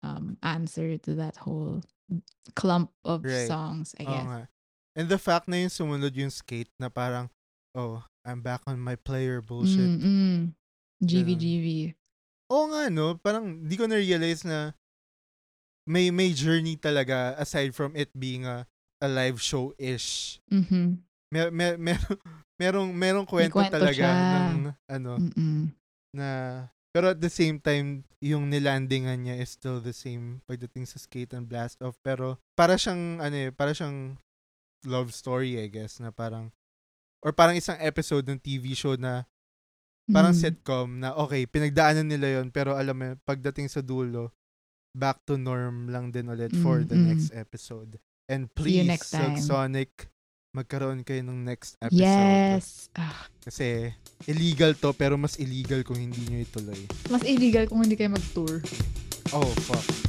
um answer to that whole clump of right. songs, I guess. Oh, And the fact na yung sumunod yung skate na parang oh, I'm back on my player bullshit. Mm-mm. GVGV. Oo nga, no? Parang di ko na-realize na may may journey talaga aside from it being a, a live show-ish. Mm-hmm. Mer, mer, mer, merong, merong kwento, kwento talaga siya. ng ano, Mm-mm. na pero at the same time, yung nilandingan niya is still the same pagdating sa skate and blast off. Pero para siyang, ano eh, para siyang love story, I guess, na parang, or parang isang episode ng TV show na Parang mm. sitcom na okay, pinagdaanan nila yon pero alam mo, pagdating sa dulo, back to norm lang din ulit mm, for the mm. next episode. And please, Silk Sonic, magkaroon kayo ng next episode. Yes. Kasi illegal to pero mas illegal kung hindi nyo ituloy. Mas illegal kung hindi kayo mag-tour. Oh, fuck.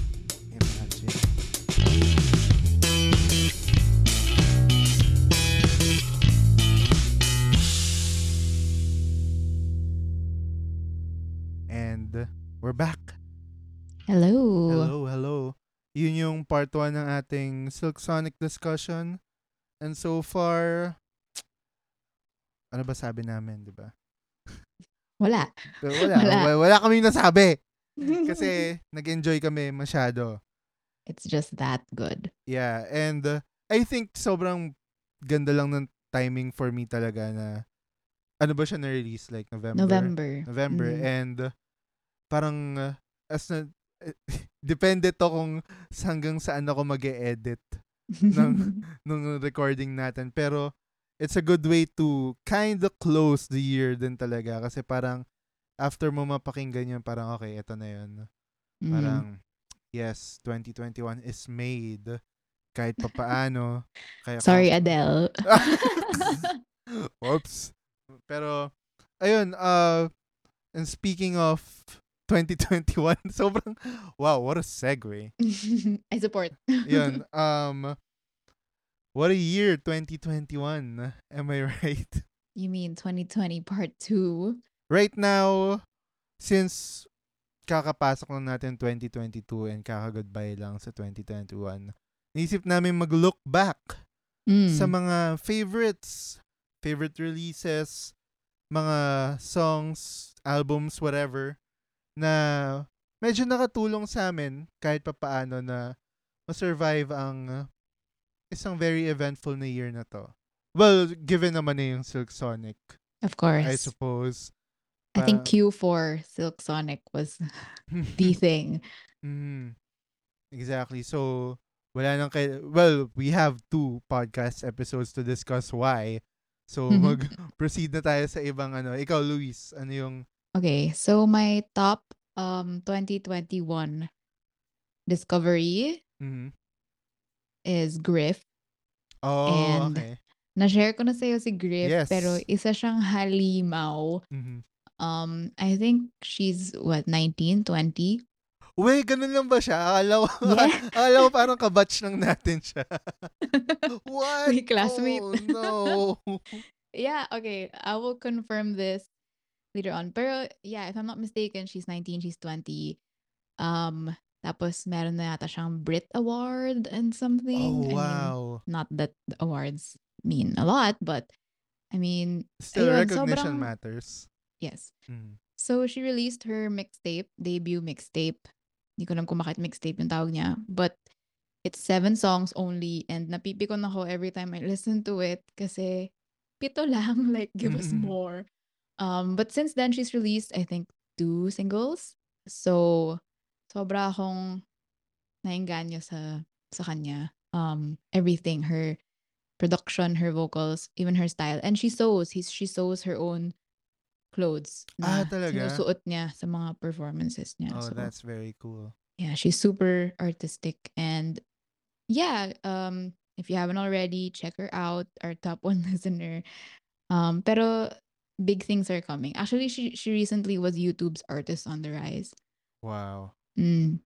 Part 1 ng ating Silk Sonic discussion. And so far, ano ba sabi namin, di ba? Wala. wala. Wala. Wala kaming nasabi. Kasi nag-enjoy kami masyado. It's just that good. Yeah, and uh, I think sobrang ganda lang ng timing for me talaga na ano ba siya na-release? Like November? November. November. Mm. And parang uh, as na depende to kung hanggang saan ako mag edit ng nung recording natin. Pero it's a good way to kind of close the year din talaga. Kasi parang after mo mapakinggan yun parang okay ito na yun. Mm. parang yes 2021 is made. Kahit papaano kaya sorry kung... Adele. Oops. Pero ayun uh and speaking of 2021. Sobrang, wow, what a segue. I support. Yun, um, what a year, 2021. Am I right? You mean 2020 part 2? Right now, since kakapasok lang natin 2022 and kaka-goodbye lang sa 2021, naisip namin mag-look back mm. sa mga favorites, favorite releases, mga songs, albums, whatever, na medyo nakatulong sa amin kahit papaano na ma-survive ang isang very eventful na year na to. Well, given naman na yung Silk Sonic. Of course. I suppose. I think Q4 Silk Sonic was the thing. Mm, exactly. So, wala nang kay well, we have two podcast episodes to discuss why. So, mm-hmm. mag-proceed na tayo sa ibang ano. Ikaw, Luis, ano yung Okay, so my top um 2021 discovery Mhm. is Griff. Oh, And okay. na-share ko na sa'yo si Griff, pero Yes. isa siyang halimaw. Mhm. Um, I think she's what 19, 20. Uy, ganun lang ba siya? Akala ko, yeah. akala ko parang kabatch lang natin siya. What? Wait, classmate. Oh, no. yeah, okay. I will confirm this later on. Pero yeah, if I'm not mistaken, she's 19, she's 20. Um, tapos meron na yata siyang Brit Award and something. Oh, wow. I mean, not that the awards mean a lot, but I mean, still ayun, recognition sobrang, matters. Yes. Mm. So she released her mixtape, debut mixtape Hindi ko alam kung bakit mixtape yung tawag niya. But it's seven songs only and napipikon ako every time I listen to it kasi pito lang, like give us more. Um, but since then, she's released, I think, two singles. So, sobra akong nainganyo sa, sa kanya. Um, everything, her production, her vocals, even her style. And she sews. He's, she sews her own clothes Ah, na talaga? sinusuot niya sa mga performances niya. Oh, So, that's very cool. yeah, she's super artistic. And yeah, um, if you haven't already, check her out, our top one listener. Um, pero big things are coming. Actually, she she recently was YouTube's artist on the rise. Wow. Mm,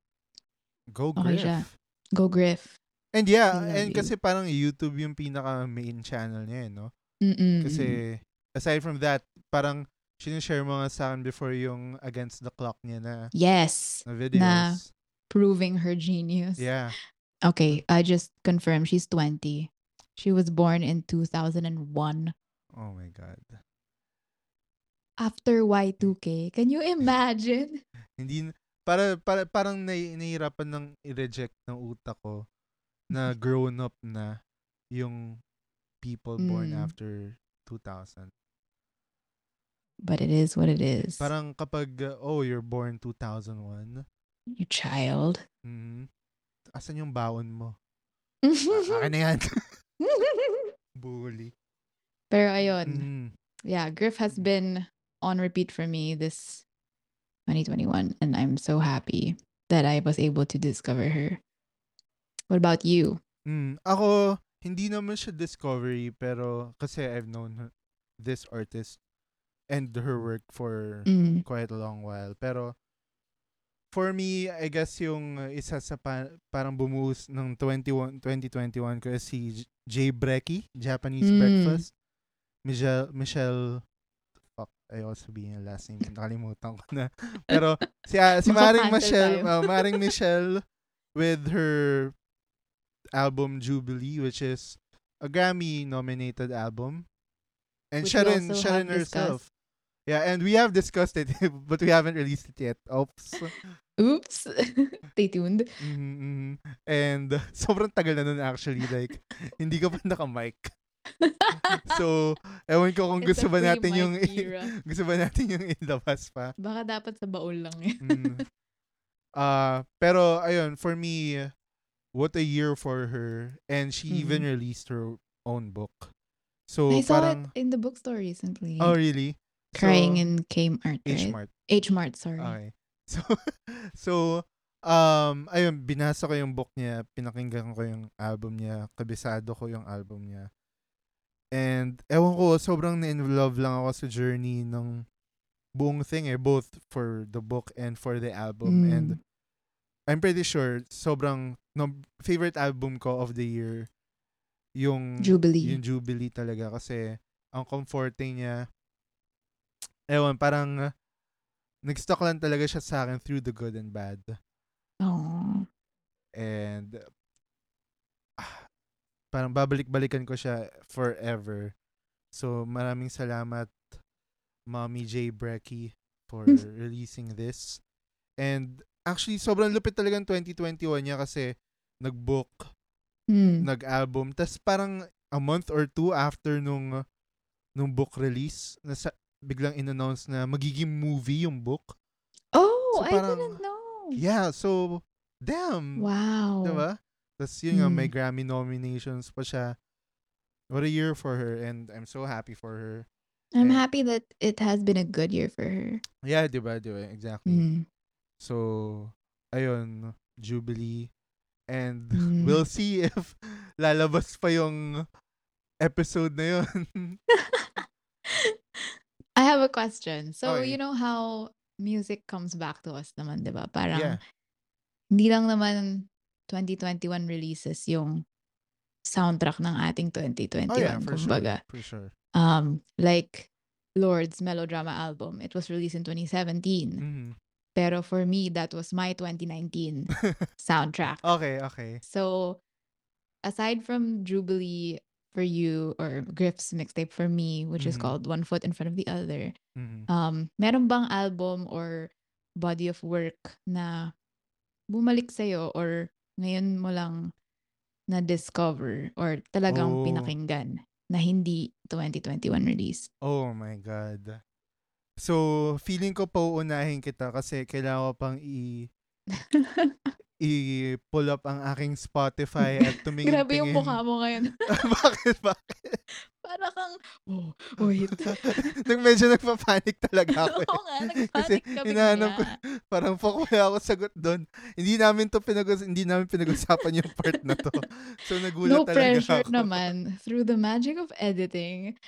Go Okay siya. Go Griff. And yeah, and you. kasi parang YouTube yung pinaka main channel niya, eh, no? Mm-mm. Kasi aside from that, parang sinishare mo nga sa akin before yung Against the Clock niya na, Yes. na videos. Na proving her genius. Yeah. Okay, I just confirmed she's 20. She was born in 2001. Oh my God. After Y2K. Can you imagine? Hindi, para, para, parang nai, nahihirapan ng i-reject ng utak ko na grown up na yung people born mm. after 2000. But it is what it is. Parang kapag, uh, oh, you're born 2001. You child. Mm-hmm. Asan yung baon mo? Akin na yan. Bully. Pero ayun. Mm. Yeah, Griff has been on repeat for me this 2021 and I'm so happy that I was able to discover her. What about you? Mm, ako, hindi naman siya discovery pero kasi I've known this artist and her work for mm. quite a long while. Pero for me, I guess yung isa sa pa, parang bumuhos ng 21, 2021 ko is si Jay Brecky, Japanese mm. Breakfast. Michelle, Michelle, ayoko sabihin yung last name, nakalimutan ko na. Pero si, uh, si Maring Michelle, uh, Maring Michelle with her album Jubilee, which is a Grammy nominated album. And Which Sharon, Sharon herself. Yeah, and we have discussed it, but we haven't released it yet. Oops. Oops. Stay tuned. Mm-hmm, mm-hmm. And sobrang tagal na nun actually. Like, hindi ka pa naka-mic. So, ewan ko kung gusto ba natin yung gusto ba natin yung ilabas pa. Baka dapat sa baul lang eh. mm. Uh, pero ayun, for me, what a year for her. And she mm-hmm. even released her own book. So, I saw parang, it in the bookstore recently. Oh, really? Crying so, in Kmart, right? H-Mart. H-Mart, sorry. Okay. So, so, um, ayun, binasa ko yung book niya, pinakinggan ko yung album niya, kabisado ko yung album niya. And, ewan ko, sobrang na-involve lang ako sa journey ng buong thing eh, both for the book and for the album. Mm. And, I'm pretty sure, sobrang, no, favorite album ko of the year, yung Jubilee. Yung Jubilee talaga kasi ang comforting niya ewan, parang nag-stuck lang talaga siya sa akin through the good and bad. Oh. And parang babalik-balikan ko siya forever. So maraming salamat Mommy J. Brecky for releasing this. And actually sobrang lupit talaga ng 2021 niya kasi nag-book, mm. nag-album. Tapos parang a month or two after nung nung book release, nasa, biglang in-announce na magiging movie yung book. Oh, so, parang, I didn't know. Yeah, so, damn. Wow. Diba? Tapos yun nga, may hmm. Grammy nominations pa siya. What a year for her and I'm so happy for her. I'm and, happy that it has been a good year for her. Yeah, diba? Diba? Exactly. Mm. So, ayun, Jubilee. And mm. we'll see if lalabas pa yung episode na yun. I have a question. So, Okay. you know how music comes back to us naman, 'di ba? Parang Yeah. hindi lang naman 2021 releases yung soundtrack ng ating 2021, Oh yeah, for kumbaga. sure. For sure. Um, like Lord's melodrama album. It was released in 2017. Mhm. Pero for me, that was my 2019 soundtrack. okay, okay. So, aside from Jubilee for you or Griff's mixtape for me, which is Mhm. called One Foot in Front of the Other, Mhm. um, meron bang album or body of work na bumalik sa'yo or ngayon mo lang na-discover or talagang Oh. pinakinggan na hindi 2021 release? Oh my God. So, feeling ko pauunahin kita kasi kailangan ko pang i i-pull up ang aking Spotify at tumingin Grabe yung mukha mo ngayon. bakit? Bakit? Para kang, oh, wait. Nag medyo nagpa-panic talaga ako. eh. Oo nga, Kasi nag-panic ka hinahanap ko, parang fuck wala ako sagot doon. Hindi namin to pinag hindi namin pinag-usapan yung part na to. So nagulat No talaga pressure ako. naman. Through the magic of editing.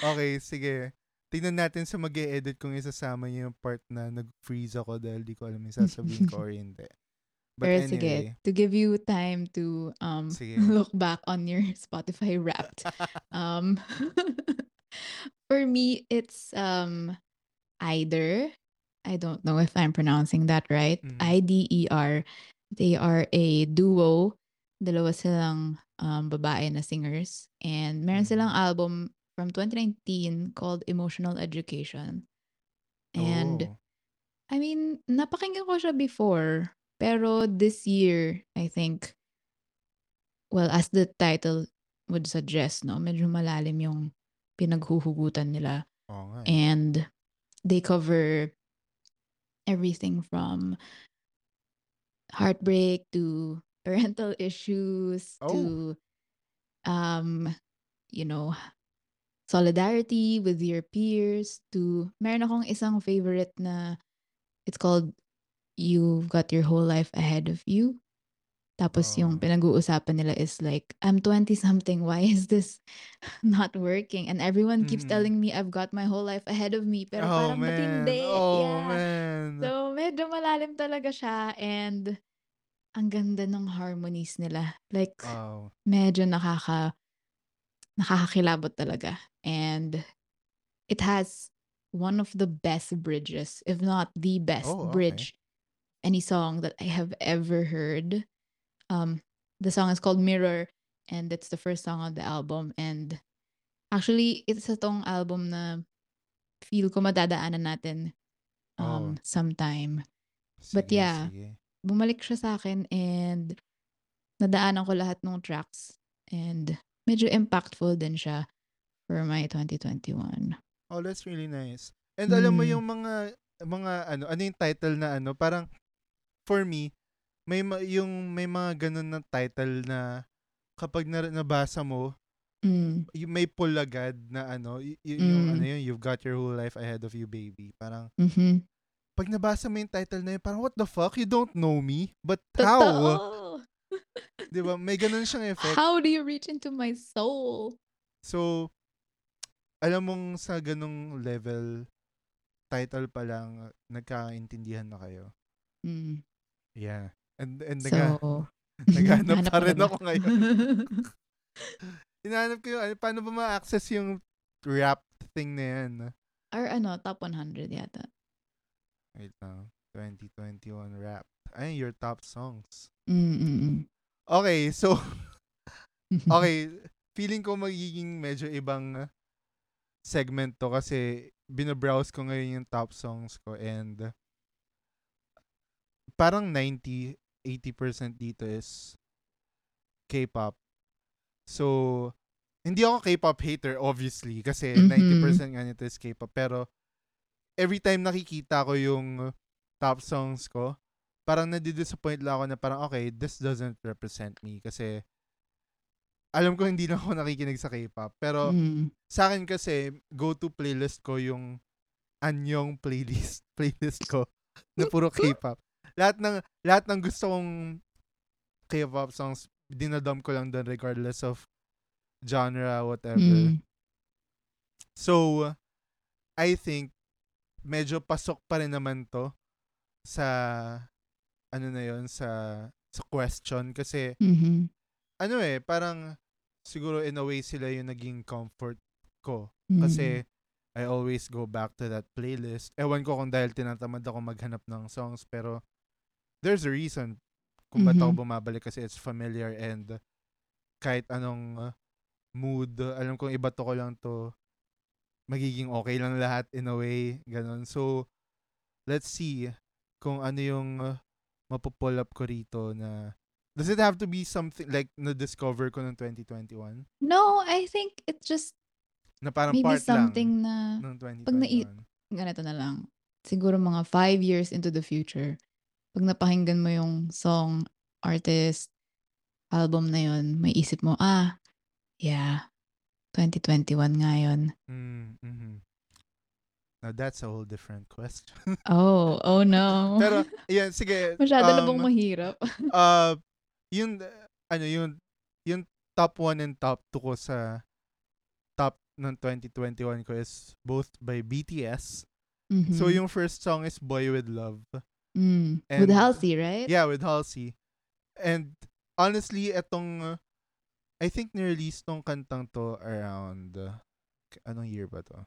Okay, sige. Tingnan natin sa mag edit kung isasama niya yung part na nag-freeze ako dahil di ko alam yung sasabihin ko or hindi. But Pero anyway, sige, to give you time to um Sige. look back on your Spotify Wrapped. um, for me, it's um either I don't know if I'm pronouncing that right. Mhm. I D E R. They are a duo. Dalawa silang um, babae na singers. And meron silang album from 2019 called Emotional Education. And Oh. I mean, napakinggan ko siya before. Pero this year, I think, well, as the title would suggest, no, medyo malalim yung pinaghuhugutan nila. Nga. eh. And they cover everything from heartbreak to parental issues Oh. to, um, you know, solidarity with your peers to, meron akong isang favorite na, it's called You've Got Your Whole Life Ahead of You. Tapos yung Oo. pinag-uusapan nila is like, I'm 20 something, why is this not working? And everyone keeps Mhm. telling me I've got my whole life ahead of me, pero oh parang man. matindi. Oh yeah. man. So, medyo malalim talaga siya and ang ganda ng harmonies nila. Like, wow. medyo nakaka nakakakilabot talaga. And it has one of the best bridges, if not the best Oh, okay. bridge, any song that I have ever heard. Um, the song is called Mirror, and it's the first song on the album. And actually, it's a tong album na feel ko madadaanan natin um, Oh. sometime. But Sige, yeah. sige. bumalik siya sa akin and nadaanan ko lahat ng tracks and medyo impactful din siya for my 2021. Oh, that's really nice. And alam mo Mm. yung mga mga ano, ano yung title na ano, parang for me may ma- yung may mga ganun na title na kapag na, nabasa mo, Mm. yung may pull agad na ano, y- y- yung Mm. ano yun, you've got your whole life ahead of you, baby. Parang Mhm. pag nabasa mo yung title na yun, parang what the fuck? You don't know me? But how? Totoo. 'Di ba? May ganun siyang effect. How do you reach into my soul? So, alam mong sa ganung level, title pa lang, nagkakaintindihan na kayo. Mm. Yeah. And, and naga, So, naghanap hanap pa rin ako ngayon. Hinahanap ko yung, ano, paano ba ma-access yung rap thing na yan? Or ano, top 100 yata. Wait lang. 2021 rap. Ay, your top songs. Mm-mm. Okay, so, okay, feeling ko magiging medyo ibang segment to kasi binabrowse ko ngayon yung top songs ko and parang 90, 80% dito is K-pop. So, hindi ako K-pop hater obviously kasi Mhm. 90% nga nito is K-pop pero every time nakikita ko yung top songs ko, parang nadidisappoint lang ako na parang okay, this doesn't represent me kasi alam ko hindi lang ako nakikinig sa K-pop. Pero Mm. sa akin kasi, go-to playlist ko yung anyong playlist playlist ko na puro K-pop. Lahat ng lahat ng gusto kong K-pop songs, dinadam ko lang doon regardless of genre, whatever. Mm. So, I think, medyo pasok pa rin naman to sa, ano na yon sa, sa question. Kasi, mm-hmm. ano eh, parang, siguro in a way sila yung naging comfort ko. Kasi, mm-hmm. I always go back to that playlist. Ewan ko kung dahil tinatamad ako maghanap ng songs, pero there's a reason kung mm-hmm. ba't ako bumabalik kasi it's familiar and kahit anong uh, mood, alam kong iba to ko lang to, magiging okay lang lahat in a way, ganun. So, let's see kung ano yung uh, mapupull up ko rito na Does it have to be something like na-discover ko ng 2021? No, I think it's just na parang maybe part something lang na ng 2021. pag nai- ganito na lang. Siguro mga five years into the future, pag napakinggan mo yung song, artist, album na yon may isip mo, ah, yeah, 2021 nga yun. Mm, mm-hmm. Now that's a whole different question. oh, oh no. Pero, yan, sige. Masyado um, na bang mahirap? uh, yung, ano, yung, yung top 1 and top 2 ko sa top ng 2021 ko is both by BTS. Mm-hmm. So yung first song is Boy With Love. Mm. And, with Halsey, right? Yeah, with Halsey. And honestly, etong I think ni-release tong kantang to around anong year ba to?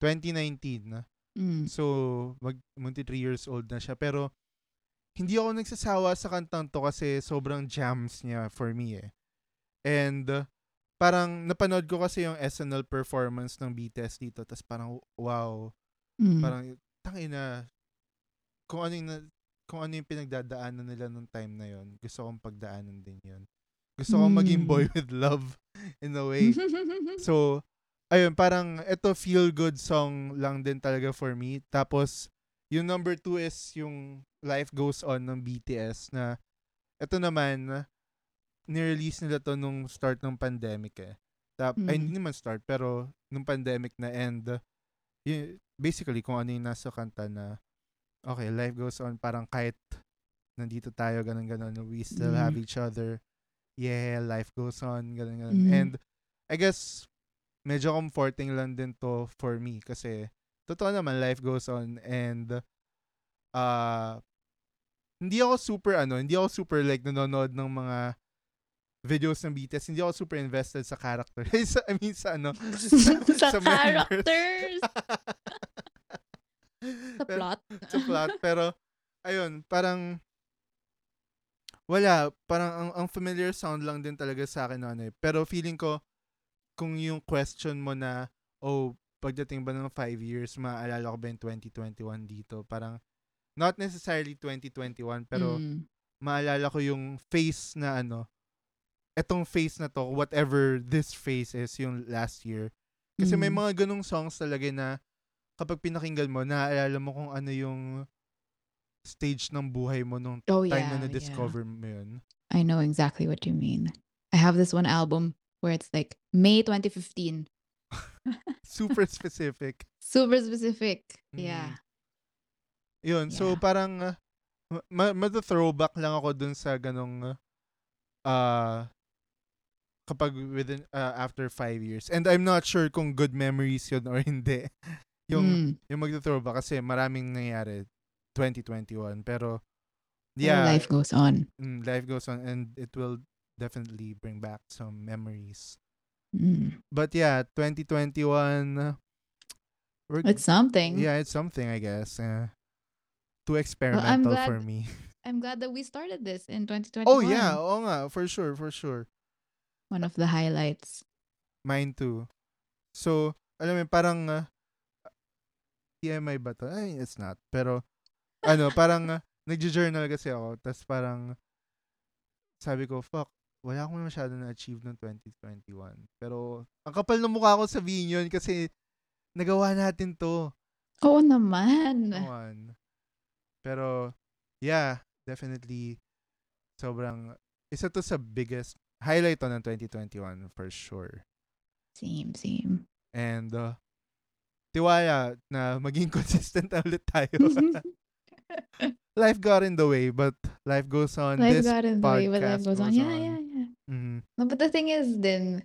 2019. Mm. So, mag munti 3 years old na siya pero hindi ako nagsasawa sa kantang to kasi sobrang jams niya for me eh. And uh, parang napanood ko kasi yung SNL performance ng BTS dito tapos parang wow mm. parang tangina kung ano yung kung ano yung pinagdadaanan nila nung time na yon gusto kong pagdaanan din yon gusto kong mm. maging boy with love in a way so ayun parang ito feel good song lang din talaga for me tapos yung number two is yung Life Goes On ng BTS na ito naman ni-release nila to nung start ng pandemic eh. Tap, mm. ay, hindi naman start, pero nung pandemic na end, y- basically, kung ano yung nasa kanta na, okay, life goes on, parang kahit nandito tayo, ganun, ganun, we still mm. have each other. Yeah, life goes on, ganun, ganun. Mm. And, I guess, medyo comforting lang din to for me kasi, totoo naman, life goes on and, uh, hindi ako super, ano, hindi ako super like nanonood ng mga videos ng BTS, hindi ako super invested sa character. I mean, sa ano? sa, sa characters! sa plot? sa plot. Pero, ayun, parang, wala, parang ang, ang familiar sound lang din talaga sa akin ano eh. Pero feeling ko, kung yung question mo na, oh, pagdating ba ng 5 years, maaalala ko ba yung 2021 dito? Parang, not necessarily 2021, pero mm. maalala ko yung face na ano, etong phase na to, whatever this phase is, yung last year. Kasi mm. may mga ganong songs talaga na kapag pinakinggan mo, naaalala mo kung ano yung stage ng buhay mo nung oh, time yeah, na na-discover yeah. mo yun. I know exactly what you mean. I have this one album where it's like May 2015. Super specific. Super specific. Mm. Yeah. Yun. Yeah. So, parang uh, ma- ma-throwback lang ako dun sa ganong uh, kapag within uh, after five years. And I'm not sure kung good memories yun or hindi. yung mm. yung magto-throwback kasi maraming nangyari 2021 pero yeah, and life goes on. Mm, life goes on and it will definitely bring back some memories. Mm. But yeah, 2021 we're, it's something. Yeah, it's something I guess. Uh, too experimental well, glad, for me. I'm glad that we started this in 2021. Oh yeah, oh nga, for sure, for sure. One of the highlights. Mine too. So, alam mo, parang uh, TMI ba to? Ay, it's not. Pero, ano, parang uh, nag-journal kasi ako. Tapos parang, sabi ko, fuck, wala akong masyado na-achieve ng 2021. Pero, ang kapal ng mukha ko sabihin yun kasi nagawa natin to. Oo naman. Naman. Pero, yeah, definitely, sobrang, isa to sa biggest highlight to ng 2021 for sure. Same, same. And uh, tiwala na maging consistent ulit tayo. life got in the way, but life goes on. Life this got in the way, but life goes, goes on. Yeah, on. yeah, yeah. Mm-hmm. No, but the thing is, then,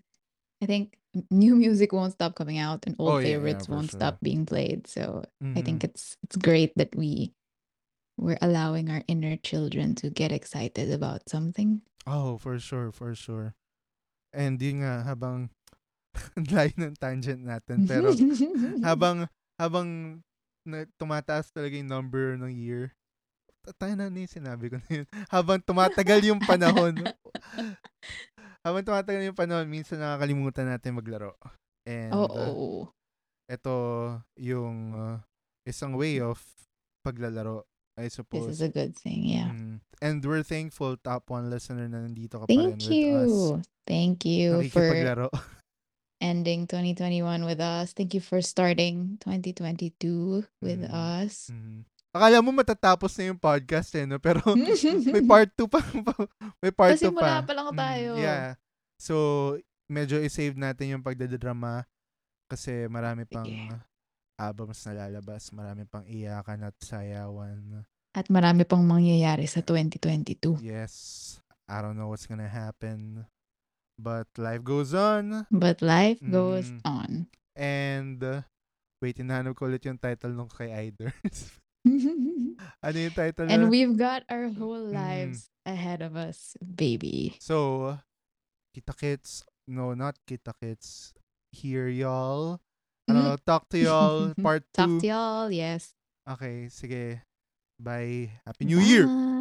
I think new music won't stop coming out and old Oh, yeah, yeah, favorites for won't sure. stop being played. So I think Mhm. it's it's great that we we're allowing our inner children to get excited about something. Oh, for sure, for sure. And yun nga, habang ang layo ng tangent natin, pero habang habang na, tumataas talaga yung number ng year, tayo na yung sinabi ko na yun. Habang tumatagal yung panahon, habang tumatagal yung panahon, minsan nakakalimutan natin maglaro. And uh, Oo. ito yung uh, isang way of paglalaro, I This suppose. is a good thing. Yeah. Mm. And we're thankful, top one listener na nandito ka pa rin Thank with us. you. Thank you for ending 2021 with us. Thank you for starting 2022 with Mm. us. Mm. Akala mo matatapos na yung podcast eh, no? Pero may part 2 pa. may part 2 Pasimula pa. pa lang Mm, tayo. yeah. So, medyo i-save natin yung pagdadrama kasi marami pang Sige. albums na lalabas. Marami pang iyakan at sayawan. At marami pang mangyayari sa 2022. Yes. I don't know what's gonna happen. But life goes on. But life goes Mm. on. And, uh, wait, hinahanap ko ulit yung title nung kay Iders. ano yung title and we've got our whole Mm. lives ahead of us, baby. So, Kita Kits, no, not Kita Kits. Here, y'all. Ano, talk to y'all, part 2. Talk to y'all, yes. Okay, sige. Bye. Happy New Year! Bye.